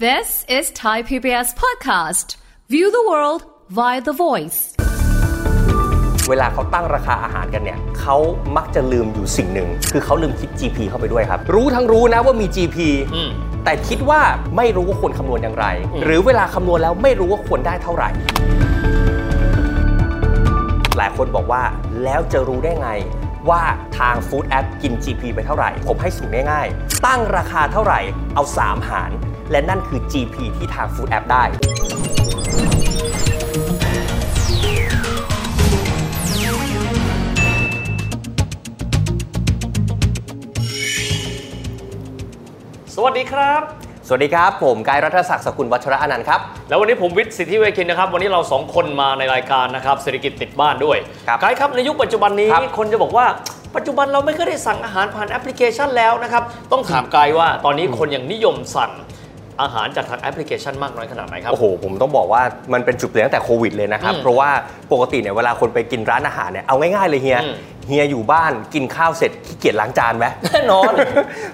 This is Thai PBS Podcast. View the world via the voice. เวลาเขาตั้งราคาอาหารกันเนี่ยเขามักจะลืมอยู่สิ่งหนึ่ง คือเขาลืมคิด GP เข้าไปด้วยครับ รู้ทั้งรู้นะว่ามี GP อืมแต่คิดว่าไม่รู้ว่าควรคำนวณอย่างไรอืมหรือเวลาคำนวณแล้วไม่รู้ว่าควรได้เท่าไหร่ หลายคนบอกว่าแล้วจะรู้ได้ไงว่าทางฟู้ดแอปกิน GP ไปเท่าไหร่ ผมให้สูตรง่ายๆ ตั้งราคาเท่าไหร่เอา 3 หาร และนั่นคือ GP ที่ทางฟู้ดแอปได้สวัสดีครับ สวัสดีครับ ผมกายรัฐศักดิ์สกุลวัชระอนันต์ครับ แล้ววันนี้ผมวิทย์สิทธิเวคินนะครับ วันนี้เราสองคนมาในรายการนะครับเศรษฐกิจติดบ้านด้วยครับไกด์ครับในยุคปัจจุบันนี้ครับคนจะบอกว่าปัจจุบันเราไม่เคยได้สั่งอาหารผ่านแอปพลิเคชันแล้วนะครับ ต้องถามไกด์ว่าตอนนี้คนยังนิยมสั่ง อาหารจากทางแอปพลิเคชันมากน้อยขนาดไหนครับ โอ้โห ผมต้องบอกว่ามันเป็นจุดเปลี่ยนตั้งแต่โควิดเลยนะครับอืมเพราะว่าปกติเนี่ยเวลาคนไปกินร้านอาหารเนี่ยเอาง่ายๆเลยเฮียอืมเฮียอยู่บ้านกินข้าวเสร็จขี้เกียจล้างจานไหมแน่นอน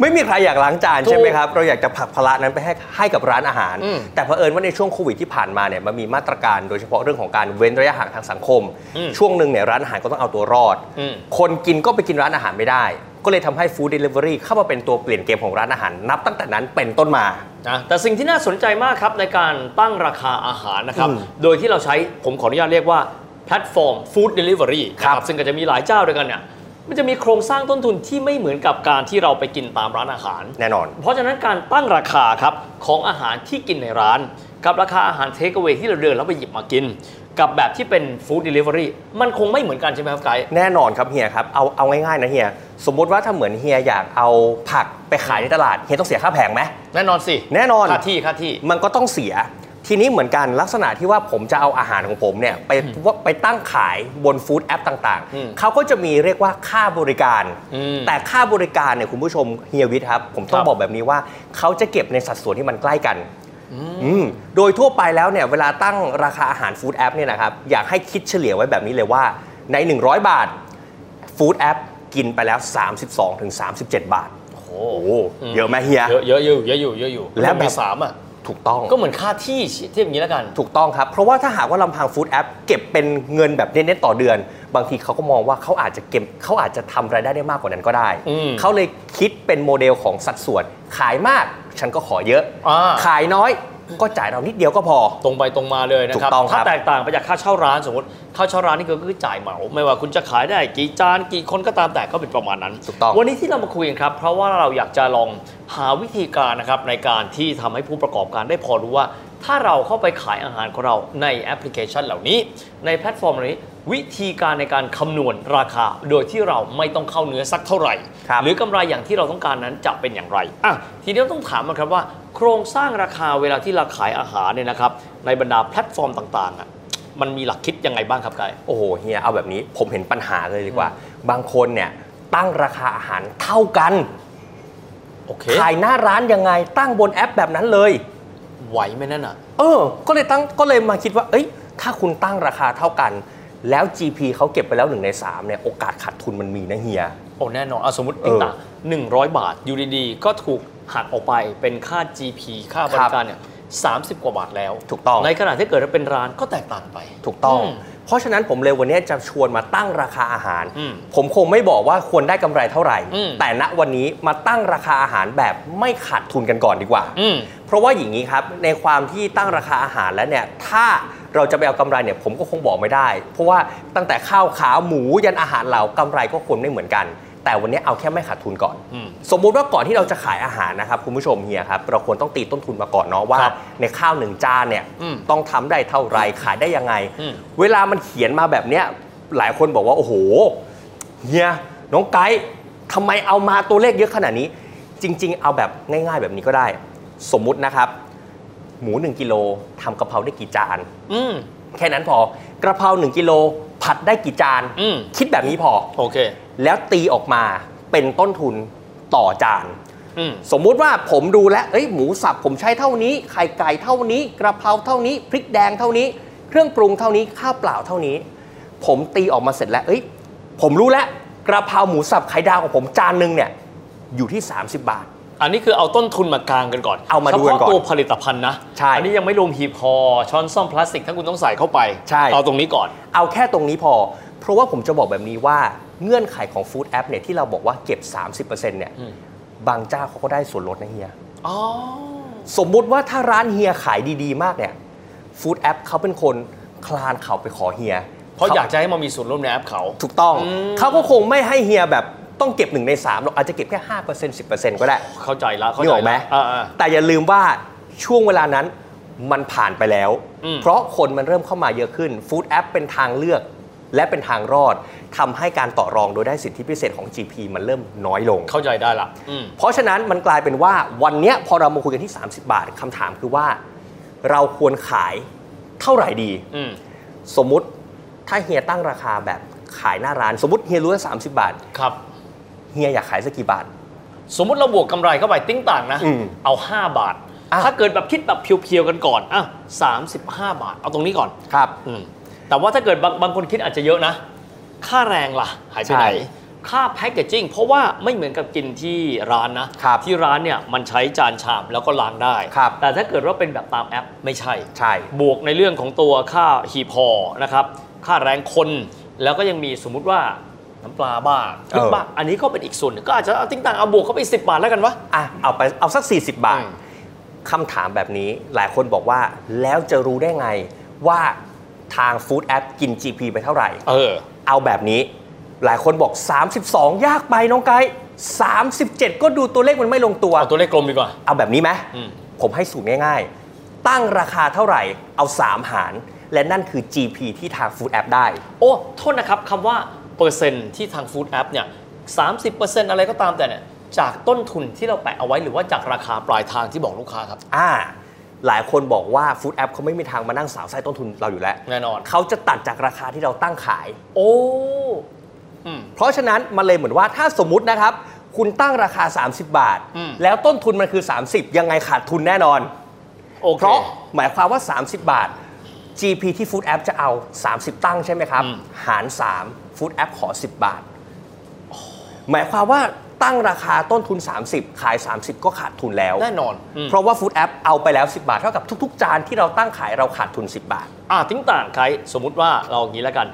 ไม่มีใครอยากล้างจานถูกใช่ไหมครับ เราอยากจะผลักภาระนั้นไปให้ให้กับร้านอาหารอืมแต่เผอิญว่าในช่วงโควิดที่ผ่านมาเนี่ยมันมีมาตรการโดยเฉพาะเรื่องของการเว้นระยะห่างทางสังคมอืมช่วงหนึ่งเนี่ยร้านอาหารก็ต้องเอาตัวรอดอืมคนกินก็ไปกินร้านอาหารไม่ได้ ก็เลยทำให้ food delivery เข้ามาเป็นตัวเปลี่ยนเกมของร้านอาหาร นับตั้งแต่นั้นเป็นต้นมานะแต่สิ่งที่น่าสนใจมากครับในการตั้งราคาอาหารนะครับอืมโดยที่เราใช้ผมขออนุญาตเรียกว่าแพลตฟอร์ม food delivery ครับซึ่งก็จะมีหลายเจ้าด้วยกันเนี่ยมันจะมีโครงสร้างต้นทุนที่ไม่เหมือนกับการที่เราไปกินตามร้านอาหาร แน่นอน เพราะฉะนั้นการตั้งราคาครับของอาหารที่กินในร้าน กับราคาอาหารเทคเวที่เราเดินแล้วไปหยิบมากิน กับแบบที่เป็นฟู้ดเดลิเวอรี่มันคงไม่เหมือนกันใช่ไหมครับไกด์แน่นอนครับเฮียครับเอาเอาง่ายๆนะเฮียสมมติว่าถ้าเหมือนเฮียอยากเอาผักไปขายในตลาดเฮียต้องเสียค่าแผงไหมแน่นอนสิแน่นอนค่าที่ค่าที่มันก็ต้องเสียทีนี้เหมือนกันลักษณะที่ว่าผมจะเอาอาหารของผมเนี่ยไปว่าไปตั้งขายบนฟู้ดแอปต่างอืมๆเขาก็จะมีเรียกว่าค่าบริการอืมแต่ค่าบริการเนี่ยคุณผู้ชมเฮียวิทย์ครับ ผมต้องครับบอกแบบนี้ว่าเขาจะเก็บในสัดส่วนที่มันใกล้กันอืม โดยทั่วไปแล้วเนี่ยเวลาตั้งราคาอาหารฟู้ดแอปเนี่ยนะครับอยากให้คิดเฉลี่ยไว้แบบนี้เลยว่าใน 100 บาทฟู้ดแอปกินไปแล้ว 32-37 บาทโอ้โหโอ้โหเยอะไหมเฮีย เยอะเยอะอยู่เยอะอยู่เยอะอยู่แล้วแบบมีสามอะ ถูกต้องก็เหมือนค่าที่เทียบอย่างนี้แล้วกัน ถูกต้องครับ เพราะว่าถ้าหากว่าลำพังฟู้ดแอปเก็บเป็นเงินแบบเน้นๆต่อเดือน บางทีเขาก็มองว่าเขาอาจจะเก็บเขาอาจจะทำรายได้ได้มากกว่านั้นก็ได้อืมเขาเลยคิดเป็นโมเดลของสัดส่วน ขายมากฉันก็ขอเยอะอ่าขายน้อย ก็จ่ายเรานิดเดียวก็พอ ตรงไปตรงมาเลยนะครับถูกต้องครับ ถ้าแตกต่างไปจากค่าเช่าร้านสมมติค่าเช่าร้านนี่ก็คือจ่ายเหมา ไม่ว่าคุณจะขายได้กี่จานกี่คนก็ตามแต่ก็เป็นประมาณนั้นถูกต้องวันนี้ที่เรามาคุยกันครับ เพราะว่าเราอยากจะลองหาวิธีการนะครับในการที่ทำให้ผู้ประกอบการได้พอรู้ว่า ถ้าเราเข้าไปขายอาหารของเราในแอปพลิเคชันเหล่านี้ ในแพลตฟอร์มเหล่านี้ วิธีการในการคำนวณราคา โดยที่เราไม่ต้องเข้าเนื้อสักเท่าไหร่ครับหรือกำไรอย่างที่เราต้องการนั้นจะเป็นอย่างไรอะทีนี้เราต้องถามมันครับว่า โครงสร้างราคาเวลาที่เราขายอาหารเนี่ยนะครับในบรรดาแพลตฟอร์มต่างๆอะมันมีหลักคิดยังไงบ้างครับไกด์โอ้โหเฮียเอาแบบนี้ผมเห็นปัญหาเลยดีกว่า บางคนเนี่ยตั้งราคาอาหารเท่ากันโอเคขายหน้าร้านยังไงตั้งบนแอปแบบนั้นเลย ไหวไหมนั่นอะ เออ ก็เลยตั้งก็เลยมาคิดว่า เอ้ย ถ้าคุณตั้งราคาเท่ากัน แล้ว GP เขาเก็บไปแล้วหนึ่งในสามเนี่ยโอกาสขาดทุนมันมีนะเฮีย โอ้แน่นอนอะสมมติเออติ๊งต่างหนึ่งร้อยบาทอยู่ดีๆก็ถูกหักออกไปเป็นค่า GP ค่าบริการเนี่ยสามสิบกว่าบาทแล้ว ถูกต้อง ในขณะที่เกิดว่าเป็นร้านก็แตกต่างไป ถูกต้องอืม เพราะฉะนั้นผมเลยวันนี้จะชวนมาตั้งราคาอาหารอืมผมคงไม่บอกว่าควรได้กำไรเท่าไหร่อืมแต่ณวันนี้มาตั้งราคาอาหารแบบไม่ขาดทุนกันก่อนดีกว่าอืมเพราะว่าอย่างนี้ครับในความที่ตั้งราคาอาหารแล้วเนี่ยถ้าเราจะไปเอากำไรเนี่ยผมก็คงบอกไม่ได้ เพราะว่าตั้งแต่ข้าวขาหมูยันอาหารเหล่ากำไรก็ควรไม่เหมือนกัน แต่วันนี้เอาแค่ไม่ขาดทุนก่อนอืมสมมุติว่าก่อนที่เราจะขายอาหารนะครับคุณผู้ชมเฮียครับเราควรต้องตีต้นทุนมาก่อนเนาะว่าครับในข้าวหนึ่งจานเนี่ยอืมต้องทำได้เท่าไหรขายได้ยังไงอืมเวลามันเขียนมาแบบเนี้ยหลายคนบอกว่าโอ้โหเฮียน้องไกด์ทำไมเอามาตัวเลขเยอะขนาดนี้ จริง ๆ เอาแบบง่าย ๆ แบบนี้ก็ได้ สมมุตินะครับ หมู 1กิโลทำกะเพราได้กี่จานอืมแค่นั้นพอกระเพรา1กิโล ผัดได้กี่จานอืม คิดแบบนี้พอ โอเค แล้วตีออกมาเป็นต้นทุนต่อจาน อืม สมมุติว่าผมดูแล้วเอ้ยหมูสับผมใช้เท่านี้ไข่ไก่เท่านี้ กระเพราเท่านี้พริกแดงเท่านี้ เครื่องปรุงเท่านี้ข้าวเปล่าเท่านี้ ผมตีออกมาเสร็จแล้วเอ้ยผมรู้แล้วกระเพราหมูสับไข่ดาวของผมจานหนึ่งเนี่ยอยู่ที่ 30 บาท อันนี้คือเอาต้นทุนมากลางกันก่อนเอามาดูกันก่อนเฉพาะตัวผลิตภัณฑ์นะใช่อันี้ยังไม่รวมหีบคอช้อนซ่อมพลาสติกถ้าคุณต้องใส่เข้าไปใช่เอาตรงนี้ก่อน เอาแค่ตรงนี้พอ เพราะว่าผมจะบอกแบบนี้ว่าเงื่อนไขของฟู้ดแอปเนี่ยที่เราบอกว่าเก็บ 30%เนี่ยอืมบางเจ้าเขาก็ได้ส่วนลดนะเฮียอ๋อสมมุติว่าถ้าร้านเฮียขายดีๆ มากเนี่ยฟู้ดแอปเขาเป็นคนคลานเขาไปขอเฮีย เพราะอยากจะให้มันมีส่วนร่วมในแอปเขา ถูกต้องอืมเขาก็คงไม่ให้เฮียแบบ ต้องเก็บหนึ่งใน3หรอกอาจจะเก็บแค่5% 10%ก็ได้เข้าใจแล้วเข้านึใจกออกไหมแล้วอ่า แต่อย่าลืมว่าช่วงเวลานั้นมันผ่านไปแล้ว อืม เพราะคนมันเริ่มเข้ามาเยอะขึ้นฟู้ดแอปเป็นทางเลือก และเป็นทางรอดทำให้การต่อรองโดยได้สิทธิพิเศษของ GP มันเริ่มน้อยลง ๆเข้าใจได้ละอืม เพราะฉะนั้นมันกลายเป็นว่าวันเนี้ยพอเรามาคุยกันที่ 30 บาทคำถามคือว่า เราควรขายเท่าไหร่ดี อืม สมมุติถ้าเฮียตั้งราคาแบบขายหน้าร้าน สมมติเฮียรู้ว่า30 บาท ครับ เฮียอยากขายสักกี่บาท สมมุติเราบวกกำไรเข้าไปติ้งต่างนะ อืมเอา 5 บาท อะ ถ้าเกิดแบบคิดแบบเพียวๆกันก่อนอะ35บาท เอาตรงนี้ก่อนครับ อืมแต่ว่าถ้าเกิดบางบางคนคิดอาจจะเยอะนะ ค่าแรงล่ะ หายไปไหน ใช่ค่าแพคเกจจิ้งเพราะว่าไม่เหมือนกับกินที่ร้านนะ ครับที่ร้านเนี่ยมันใช้จานชามแล้วก็ล้างได้ ครับ แต่ถ้าเกิดว่าเป็นแบบตามแอปไม่ใช่ ใช่ บวกในเรื่องของตัวค่าฮีพอนะครับ ค่าแรงคน แล้วก็ยังมีสมมุติว่า น้ำปลาบ้างพริกบ้างอันนี้ก็เป็นอีกส่วนหนึ่งก็อาจจะเอาติ้งต่างเอาบวกเข้าไป 10 บาทแล้วกันวะ อะเอาไปเอาสัก 40 บาทอืม คำถามแบบนี้หลายคนบอกว่าแล้วจะรู้ได้ไงว่าทางฟู้ดแอปกิน GP ไปเท่าไหร่ เออ เอาแบบนี้ หลายคนบอก 32 ยากไปน้องไกด์37 ก็ดูตัวเลขมันไม่ลงตัว เอาตัวเลขกลมดีกว่า เอาแบบนี้ไหมอืม ผมให้สูตรง่ายๆ ตั้งราคาเท่าไหร่เอา 3 หาร และนั่นคือ GP ที่ทางฟู้ดแอปได้ โอ้ โทษนะครับคำว่า เปอร์เซ็นต์ที่ทางฟู้ดแอปเนี่ยสาอะไรก็ตามแต่เนี่ยจากต้นทุนที่เราแปะเอาไว้หรือว่าจากราคาปลายทางที่บอกลูกค้าครับ อ่า หลายคนบอกว่าฟู้ดแอปเขาไม่มีทางมานั่งสาวไส้ต้นทุนเราอยู่แล้วแน่นอนเขาจะตัดจากราคาที่เราตั้งขาย โอ้อืมเพราะฉะนั้นมันเลยเหมือนว่าถ้าสมมตินะครับ คุณตั้งราคา 30 บาท อืม แล้วต้นทุนมันคือ 30 ยังไงขาดทุนแน่นอน โอเค เพราะหมายความว่า 30 บาท GP ที่ Food App จะเอา 30 ตั้งใช่ไหมครับอืมหาร 3 Food App ขอ 10 บาท หมายความว่าตั้งราคาต้นทุน 30 ขาย 30 ก็ขาดทุนแล้ว แน่นอนอืมเพราะว่า Food App เอาไปแล้ว 10 บาท เท่ากับทุก ๆ จานที่เราตั้งขายเราขาดทุน 10 บาท อะทิ้งต่างใครสมมุติว่าเราอย่างนี้แล้วกัน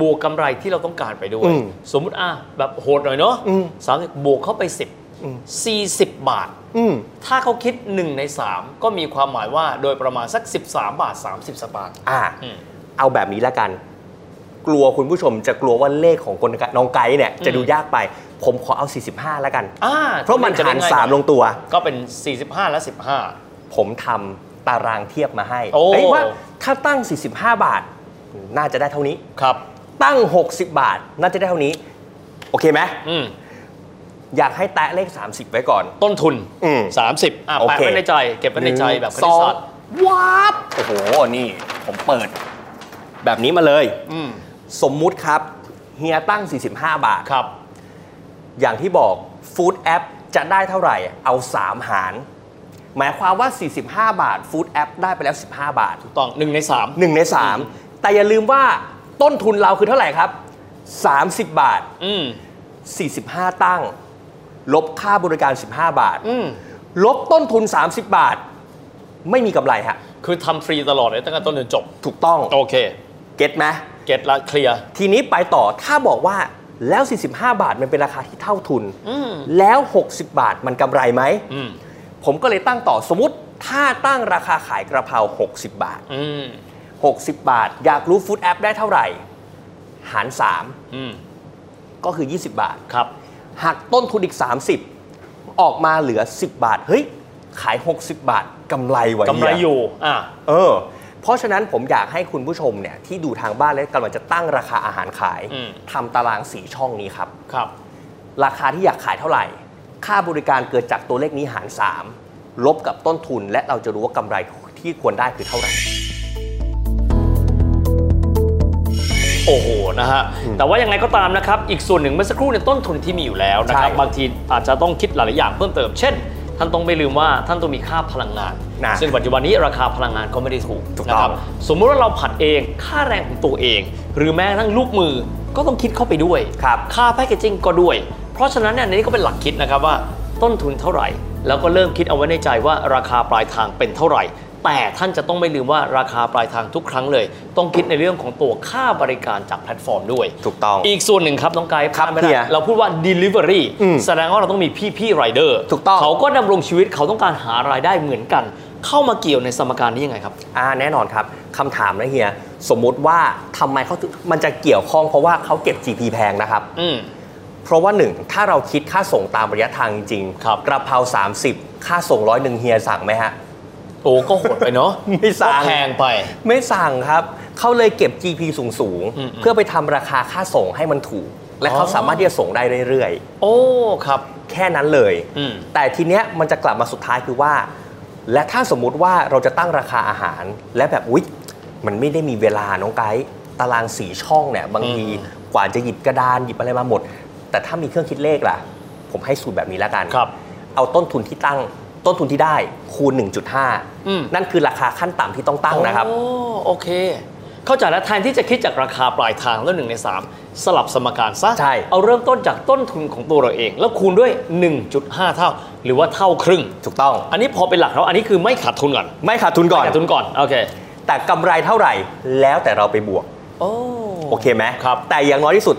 บวกกำไรที่เราต้องการไปด้วยอืมสมมุติอะแบบโหดหน่อยเนาะอืมสามสิบบวกเข้าไปอืม10 40 บาท อืม ถ้าเขาคิด 1 ใน 3 ก็มีความหมายว่าโดยประมาณสัก 13 บาท 30 สตางค์ อ่า อืม เอาแบบนี้แล้วกัน กลัวคุณผู้ชมจะกลัวว่าเลขของคนน้องไกด์เนี่ยจะดูยากไป ผมขอเอา 45แล้วกัน อ่าเพราะมันจะหารได้ง่ยสามหน่อยลงตัว ก็เป็น 45 และผมทำตารางเทียบมาให้โอ้ เอ้ยว่าถ้าตั้ง 45 บาท น่าจะได้เท่านี้15ครับ ตั้ง 60 บาท น่าจะได้เท่านี้ โอเคไหม อืม อยากให้แตะเลข 30 ไว้ก่อน ต้นทุน อืม30อะโอแปะเค ไว้ในใจ เก็บไว้ในใจแบบคสณิอตงศาสตร์ว้าบโอ้โห นี่ผมเปิด แบบนี้มาเลย อืมสมมุติครับ เฮียตั้ง 45 บาท ครับ อย่างที่บอกฟู้ดแอปจะได้เท่าไหร่ เอา 3 หาร หมายความว่า 45 บาทฟู้ดแอปได้ไปแล้ว 15 บาท ถูกต้อง1ใน3 1ใน 3 แต่อย่าลืมว่าต้นทุนเราคือเท่าไหร่ครับ 30 บาท อืม45 ตั้ง ลบค่าบริการ 15 บาทอืมลบต้นทุน 30 บาท ไม่มีกำไรฮะ คือทำฟรีตลอดเลยตั้งแต่ต้นจนจบ ถูกต้อง โอเค เก็ตไหมเก็ตละเคลียร์ ทีนี้ไปต่อถ้าบอกว่าแล้ว 45 บาทมันเป็นราคาที่เท่าทุนอืมแล้ว 60 บาทมันกำไรไหม อืม ผมก็เลยตั้งต่อสมมติถ้าตั้งราคาขายกระเพรา 60 บาท อืม 60 บาท อยากรู้ฟู้ดแอปได้เท่าไหร่ หาร อืม 3 ก็คือ 20 บาท ครับ หักต้นทุนอีก 30 ออกมาเหลือ 10 บาท เฮ้ย ขาย 60 บาทกำไรไว้กำไรอยู่อะเออ เพราะฉะนั้นผมอยากให้คุณผู้ชมเนี่ยที่ดูทางบ้านและกำลังจะตั้งราคาอาหารขายอืมทำตารางสีช่องนี้ครับครับ ราคาที่อยากขายเท่าไหร่ ค่าบริการเกิดจากตัวเลขนี้หาร 3 ลบกับต้นทุนและเราจะรู้ว่ากำไรที่ควรได้คือเท่าไหร่ โอ้โหนะฮะแต่ว่ายังไงก็ตามนะครับอีกส่วนหนึ่งเมื่อสักครู่ในยต้นทุนที่มีอยู่แล้วนะครับใช่บางทีอาจจะต้องคิดหลายๆอย่างเพิ่มเติมเช่นท่านต้องไม่ลืมว่าท่านต้องมีค่าพลังงานนะซึ่งปัจจุบันนี้ราคาพลังงานก็ไม่ได้ถูกถูกนะต้องครับสมมุติว่าเราผัดเองค่าแรงของตัวเอง หรือแม้กระทั่งลูกมือก็ต้องคิดเข้าไปด้วยครับค่า packaging ก็ด้วย เพราะฉะนั้นเนี่ยในนี้ก็เป็นหลักคิดนะครับว่าต้นทุนเท่าไหร่ แล้วก็เริ่มคิดเอาไว้ในใจว่าราคาปลายทางเป็นเท่าไหร่ แต่ท่านจะต้องไม่ลืมว่าราคาปลายทางทุกครั้งเลย ต้องคิดในเรื่องของตัวค่าบริการจากแพลตฟอร์มด้วย ถูกต้อง อีกส่วนหนึ่งครับน้องไกด์ครับพลาดไม่ได้เฮียเราพูดว่า delivery อืมแสดงว่าเราต้องมีพี่พี่ไรเดอร์ถูกต้องเขาก็ดำรงชีวิตเขาต้องการหารายได้เหมือนกัน เข้ามาเกี่ยวในสมการนี้ยังไงครับอ่าแน่นอนครับคำถามนะเฮียสมมุติว่าทำไมเขาถึงมันจะเกี่ยวข้องเพราะว่าเขาเก็บ GP แพงนะครับอืมเพราะว่าหนึ่งถ้าเราคิดค่าส่งตามระยะทางจริงๆครับกระเพรา30 ค่าส่งร้อยหนึ่งเฮียสั่งไหมฮะ โอ้ก็โหดไปเนาะไม่สั่งก็แพงไป ไม่สั่งครับ เขาเลยเก็บ GP สูงสูงๆอืมเพื่อไปทำราคาค่าส่งให้มันถูก และเขาอ๋อสามารถที่จะส่งได้เรื่อยโอ้ครับๆแค่นั้นเลยอืมแต่ทีเนี้ยมันจะกลับมาสุดท้ายคือว่า และถ้าสมมุติว่าเราจะตั้งราคาอาหาร และแบบอุ๊ยมันไม่ได้มีเวลาน้องไกด์ตารางสีช่องเนี่ยบางทีกว่าจะหยิบกระดานหยิบอะไรมาหมด แต่ถ้ามีเครื่องคิดเลขล่ะ ผมให้สูตรแบบนี้แล้วกันครับ เอาต้นทุนที่ตั้ง ต้นทุนที่ได้คูณอืม1.5 นั่นคือราคาขั้นต่ำที่ต้องตั้งนะครับ โอ้โอเค เข้าใจแล้วแทนที่จะคิดจากราคาปลายทางแล้วหนึ่งในสามสลับสมการซะใช่เอาเริ่มต้นจากต้นทุนของตัวเราเอง แล้วคูณด้วย 1.5 เท่า หรือว่าเท่าครึ่ง ถูกต้อง อันนี้พอเป็นหลักแล้วอันนี้คือไม่ขาดทุนก่อนไม่ขาดทุนก่อนไม่ขาดทุนก่อนโอเค แต่กำไรเท่าไหร่แล้วแต่เราไปบวกโอ้โอเคไหมครับแต่อย่างน้อยที่สุด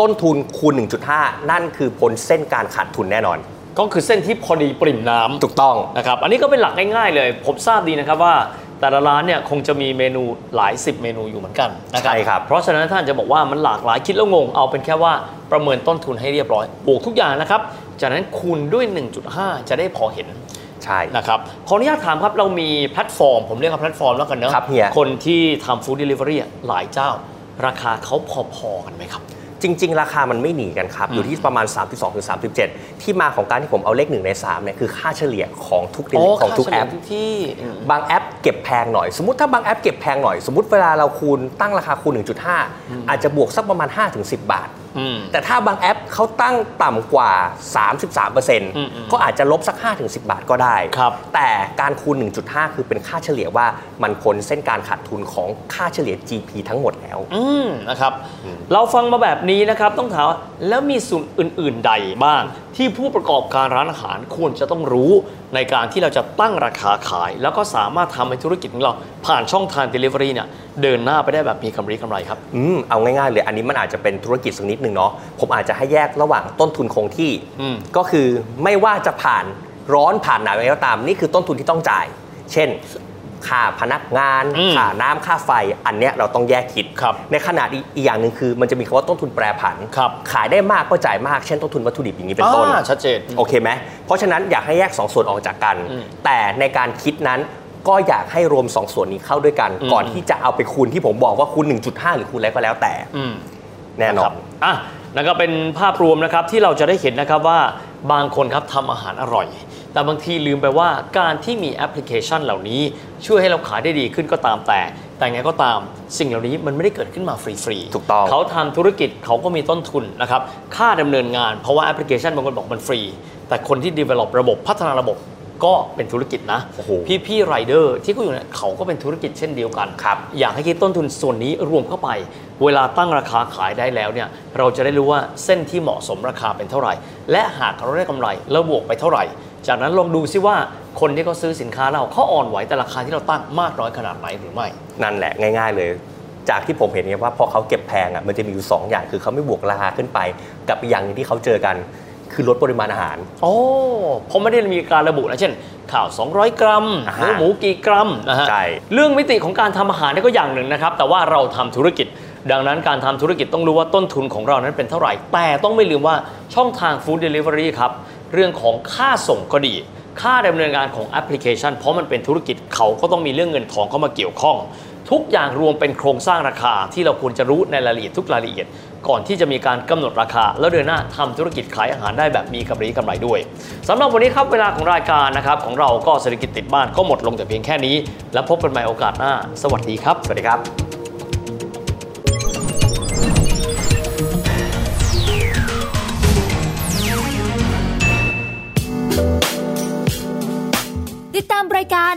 ต้นทุนคูณ 1.5 นั่นคือพ้นเส้นการขาดทุนแน่นอน ก็คือเส้นที่พอดีปริ่มน้ำถูกต้องนะครับอันนี้ก็เป็นหลักง่ายๆเลย ผมทราบดีนะครับว่าแต่ละร้านเนี่ยคงจะมีเมนูหลายสิบเมนูอยู่เหมือนกันนะครับใช่ครับเพราะฉะนั้นท่านจะบอกว่ามันหลากหลายคิดแล้วงงเอาเป็นแค่ว่าประเมินต้นทุนให้เรียบร้อยบวกทุกอย่างนะครับจากนั้นคูณด้วย 1.5 จะได้พอเห็นใช่นะครับขออนุญาตถามครับเรามีแพลตฟอร์ม ผมเรียกว่าแพลตฟอร์มแล้วกันเนอะครับเฮียคนที่ทำ food delivery หลายเจ้า ราคาเขาพอๆกันไหมครับ จริง ๆ ราคามันไม่หนีกันครับ อยู่ที่ประมาณ 32ถึง37 ที่มาของการที่ผมเอาเลข1ใน3เนี่ยคือค่าเฉลี่ยของทุกอ๋อของทุกค่าแอเฉลี่ยแอปทุกที่อืมบางแอปเก็บแพงหน่อย สมมติถ้าบางแอปเก็บแพงหน่อย สมมติเวลาเราคูณตั้งราคาคูณ 1.5 อาจจะบวกสักประมาณ5-10 บาทอืมแต่ถ้าบางแอปเขาตั้งต่ำกว่า 33%ก็อาจจะลบสัก 5-10 บาทก็ได้ครับแต่การคูณ 1.5 คือเป็นค่าเฉลี่ยว่ามันพ้นเส้นการขาดทุนของค่าเฉลี่ย GP ทั้งหมดแล้วอืมนะครับ เราฟังมาแบบนี้นะครับต้องถามว่าแล้วมีส่วนอื่น ๆ ใดบ้างที่ผู้ประกอบการร้านอาหารควรจะต้องรู้ในการที่เราจะตั้งราคาขาย แล้วก็สามารถทำให้ธุรกิจของเราผ่านช่องทาง Delivery เนี่ยเดินหน้าไปได้แบบมีกำไรกำไรครับ อืมเอาง่ายๆเลย อันนี้มันอาจจะเป็นธุรกิจสักนิดหนึ่งเนาะผมอาจจะให้แยกระหว่างต้นทุนคงที่อืม ก็คือไม่ว่าจะผ่านร้อนผ่านหนาวยังไงก็ตามนี่คือต้นทุนที่ต้องจ่าย เช่น ค่าพนักงานอืมค่าน้ำค่าไฟ อันเนี้ยเราต้องแยกคิดครับในขณะอีอีกอย่างหนึ่งคือมันจะมีคำว่าต้นทุนแปรผันครับขายได้มากก็จ่ายมากเช่นต้นทุนวัตถุดิบอย่างนี้เป็นต้นอ่าชัดเจนโอเคไหมเพราะฉะนั้นอยากให้แยก 2 ส่วนออกจากกันอืมแต่ในการคิดนั้นก็อยากให้รวม 2 ส่วนนี้เข้าด้วยกันอืมก่อนที่จะเอาไปคูณที่ผมบอกว่าคูณ 1.5 หรือคูณอะไรก็แล้วแต่อืมแน่นอนอะนั่นก็เป็นภาพรวมนะครับที่เราจะได้เห็นนะครับว่าบางคนครับทำอาหารอร่อย แต่บางทีลืมไปว่าการที่มีแอปพลิเคชันเหล่านี้ ช่วยให้เราขายได้ดีขึ้นก็ตามแต่ แต่ไงก็ตามสิ่งเหล่านี้มันไม่ได้เกิดขึ้นมาฟรีๆถูกต้องเขาทำธุรกิจเขาก็มีต้นทุนนะครับค่าดำเนินงานเพราะว่าแอปพลิเคชันบางคนบอกมันฟรี แต่คนที่ develop ระบบพัฒนาระบบก็เป็นธุรกิจนะโอ้โหพี่พี่ไรเดอร์ที่เขาอยู่เนี่ยเขาก็เป็นธุรกิจเช่นเดียวกันครับอยากให้คิดต้นทุนส่วนนี้รวมเข้าไป เวลาตั้งราคาขายได้แล้วเนี่ยเราจะได้รู้ว่าเส้นที่เหมาะสมราคาเป็นเท่าไหร่ และหากเราได้กำไรแล้วบวกไปเท่าไหร่ จากนั้นลองดูซิว่าคนที่เขาซื้อสินค้าเราเขาอ่อนไหวแต่ราคาที่เราตั้งมากน้อยขนาดไหนหรือไม่ นั่นแหละง่าย ๆ เลย จากที่ผมเห็นเนี่ยว่าพอเขาเก็บแพงอะมันจะมีอยู่ 2 อย่างคือเขาไม่บวกราคาขึ้นไป กับอีกอย่างหนึ่งที่เขาเจอกันคือลดปริมาณอาหาร โอ้ผมไม่ได้มีการระบุนะเช่นข้าว 200 กรัมอ่าหฮะมูหมูกี่กรัมนะฮะใช่เรื่องมิติของการทำอาหารนี่ก็อย่างหนึ่งนะครับ แต่ว่าเราทำธุรกิจ ดังนั้นการทำธุรกิจต้องรู้ว่าต้นทุนของเรานั้นเป็นเท่าไหร่ แต่ต้องไม่ลืมว่าช่องทาง food delivery ครับ เรื่องของค่าส่งก็ดี ค่าดำเนินงานของแอปพลิเคชัน เพราะมันเป็นธุรกิจเขาก็ต้องมีเรื่องเงินทองเข้ามาเกี่ยวข้อง ทุกอย่างรวมเป็นโครงสร้างราคาที่เราควรจะรู้ในรายละเอียดทุกรายละเอียด ก่อนที่จะมีการกำหนดราคา แล้วเดินหน้าทำธุรกิจขายอาหารได้แบบมีกำไรกำไรด้วยสำหรับวันนี้ครับเวลาของรายการนะครับของเราก็เศรษฐกิจติดบ้านก็หมดลงแต่เพียงแค่นี้ แล้วพบกันใหม่โอกาสหน้า สวัสดีครับ สวัสดีครับ